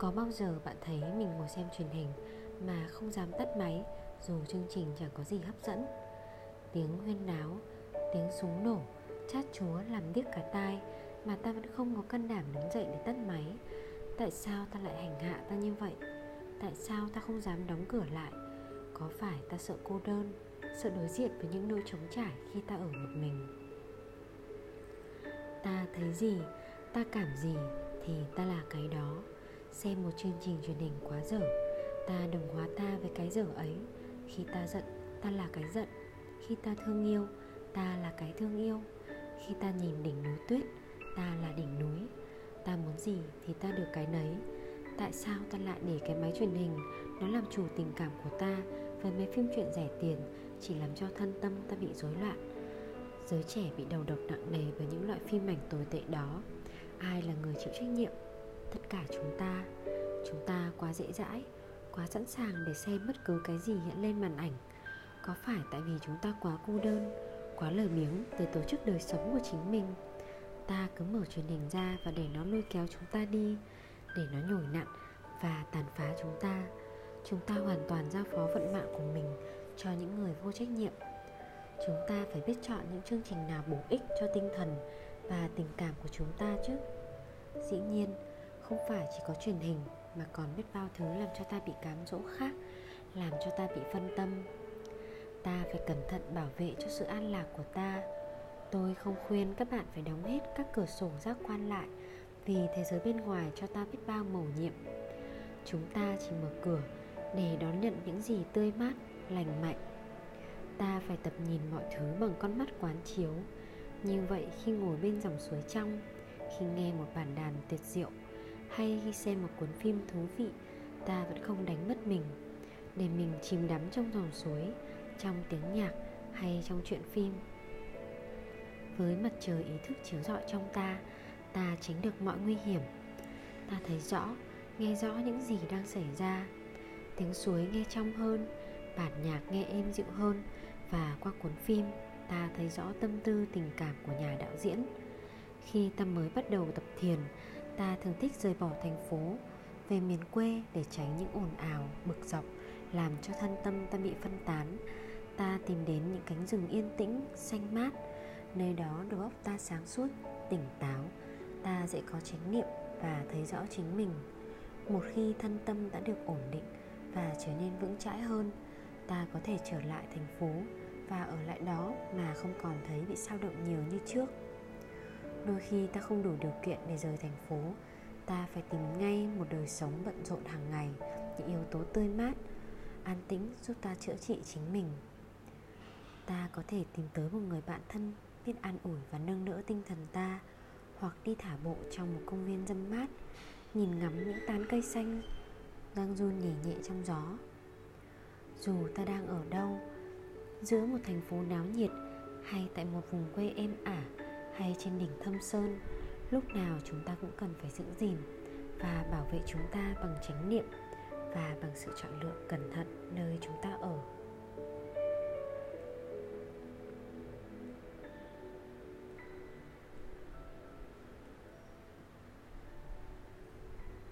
Có bao giờ bạn thấy mình ngồi xem truyền hình mà không dám tắt máy dù chương trình chẳng có gì hấp dẫn? Tiếng huyên náo, tiếng súng nổ, chát chúa làm điếc cả tai mà ta vẫn không có cân đảm đứng dậy để tắt máy. Tại sao ta lại hành hạ ta như vậy? Tại sao ta không dám đóng cửa lại? Có phải ta sợ cô đơn, sợ đối diện với những nỗi trống trải khi ta ở một mình? Ta thấy gì, ta cảm gì thì ta là cái đó xem một chương trình truyền hình quá dở. Ta đồng hóa ta với cái dở ấy. Khi ta giận, ta là cái giận. Khi ta thương yêu, ta là cái thương yêu. Khi ta nhìn đỉnh núi tuyết, ta là đỉnh núi. Ta muốn gì thì ta được cái nấy. Tại sao ta lại để cái máy truyền hình, nó làm chủ tình cảm của ta với mấy phim truyện rẻ tiền, chỉ làm cho thân tâm ta bị rối loạn? Giới trẻ bị đầu độc nặng nề với những loại phim ảnh tồi tệ đó. Ai là người chịu trách nhiệm? Tất cả chúng ta. Chúng ta quá dễ dãi, quá sẵn sàng để xem bất cứ cái gì hiện lên màn ảnh. Có phải tại vì chúng ta quá cô đơn, quá lười biếng để tổ chức đời sống của chính mình? Ta cứ mở truyền hình ra và để nó lôi kéo chúng ta đi, để nó nhồi nặn và tàn phá chúng ta. Chúng ta hoàn toàn giao phó vận mạng của mình cho những người vô trách nhiệm. Chúng ta phải biết chọn những chương trình nào bổ ích cho tinh thần và tình cảm của chúng ta chứ. Dĩ nhiên không phải chỉ có truyền hình mà còn biết bao thứ làm cho ta bị cám dỗ khác, làm cho ta bị phân tâm. Ta phải cẩn thận bảo vệ cho sự an lạc của ta. Tôi không khuyên các bạn phải đóng hết các cửa sổ giác quan lại, vì thế giới bên ngoài cho ta biết bao màu nhiệm. Chúng ta chỉ mở cửa để đón nhận những gì tươi mát, lành mạnh. Ta phải tập nhìn mọi thứ bằng con mắt quán chiếu. Như vậy khi ngồi bên dòng suối trong, khi nghe một bản đàn tuyệt diệu hay khi xem một cuốn phim thú vị, ta vẫn không đánh mất mình. Để mình chìm đắm trong dòng suối, trong tiếng nhạc hay trong chuyện phim. Với mặt trời ý thức chiếu rọi trong ta ta tránh được mọi nguy hiểm. Ta thấy rõ, nghe rõ những gì đang xảy ra. Tiếng suối nghe trong hơn, bản nhạc nghe êm dịu hơn, và qua cuốn phim, ta thấy rõ tâm tư, tình cảm của nhà đạo diễn. Khi ta mới bắt đầu tập thiền ta thường thích rời bỏ thành phố, về miền quê để tránh những ồn ào, bực dọc, làm cho thân tâm ta bị phân tán. Ta tìm đến những cánh rừng yên tĩnh, xanh mát, nơi đó đầu óc ta sáng suốt, tỉnh táo. Ta sẽ có chánh niệm và thấy rõ chính mình. Một khi thân tâm đã được ổn định và trở nên vững chãi hơn, ta có thể trở lại thành phố và ở lại đó mà không còn thấy bị sao động nhiều như trước đôi khi ta không đủ điều kiện để rời thành phố, ta phải tìm ngay một đời sống bận rộn hàng ngày, những yếu tố tươi mát, an tĩnh giúp ta chữa trị chính mình. Ta có thể tìm tới một người bạn thân biết an ủi và nâng đỡ tinh thần ta, hoặc đi thả bộ trong một công viên dâm mát, nhìn ngắm những tán cây xanh đang run nhẹ nhẹ trong gió. Dù ta đang ở đâu, giữa một thành phố náo nhiệt hay tại một vùng quê êm ả hay trên đỉnh thâm sơn, lúc nào chúng ta cũng cần phải giữ gìn và bảo vệ chúng ta bằng chánh niệm và bằng sự chọn lựa cẩn thận nơi chúng ta ở.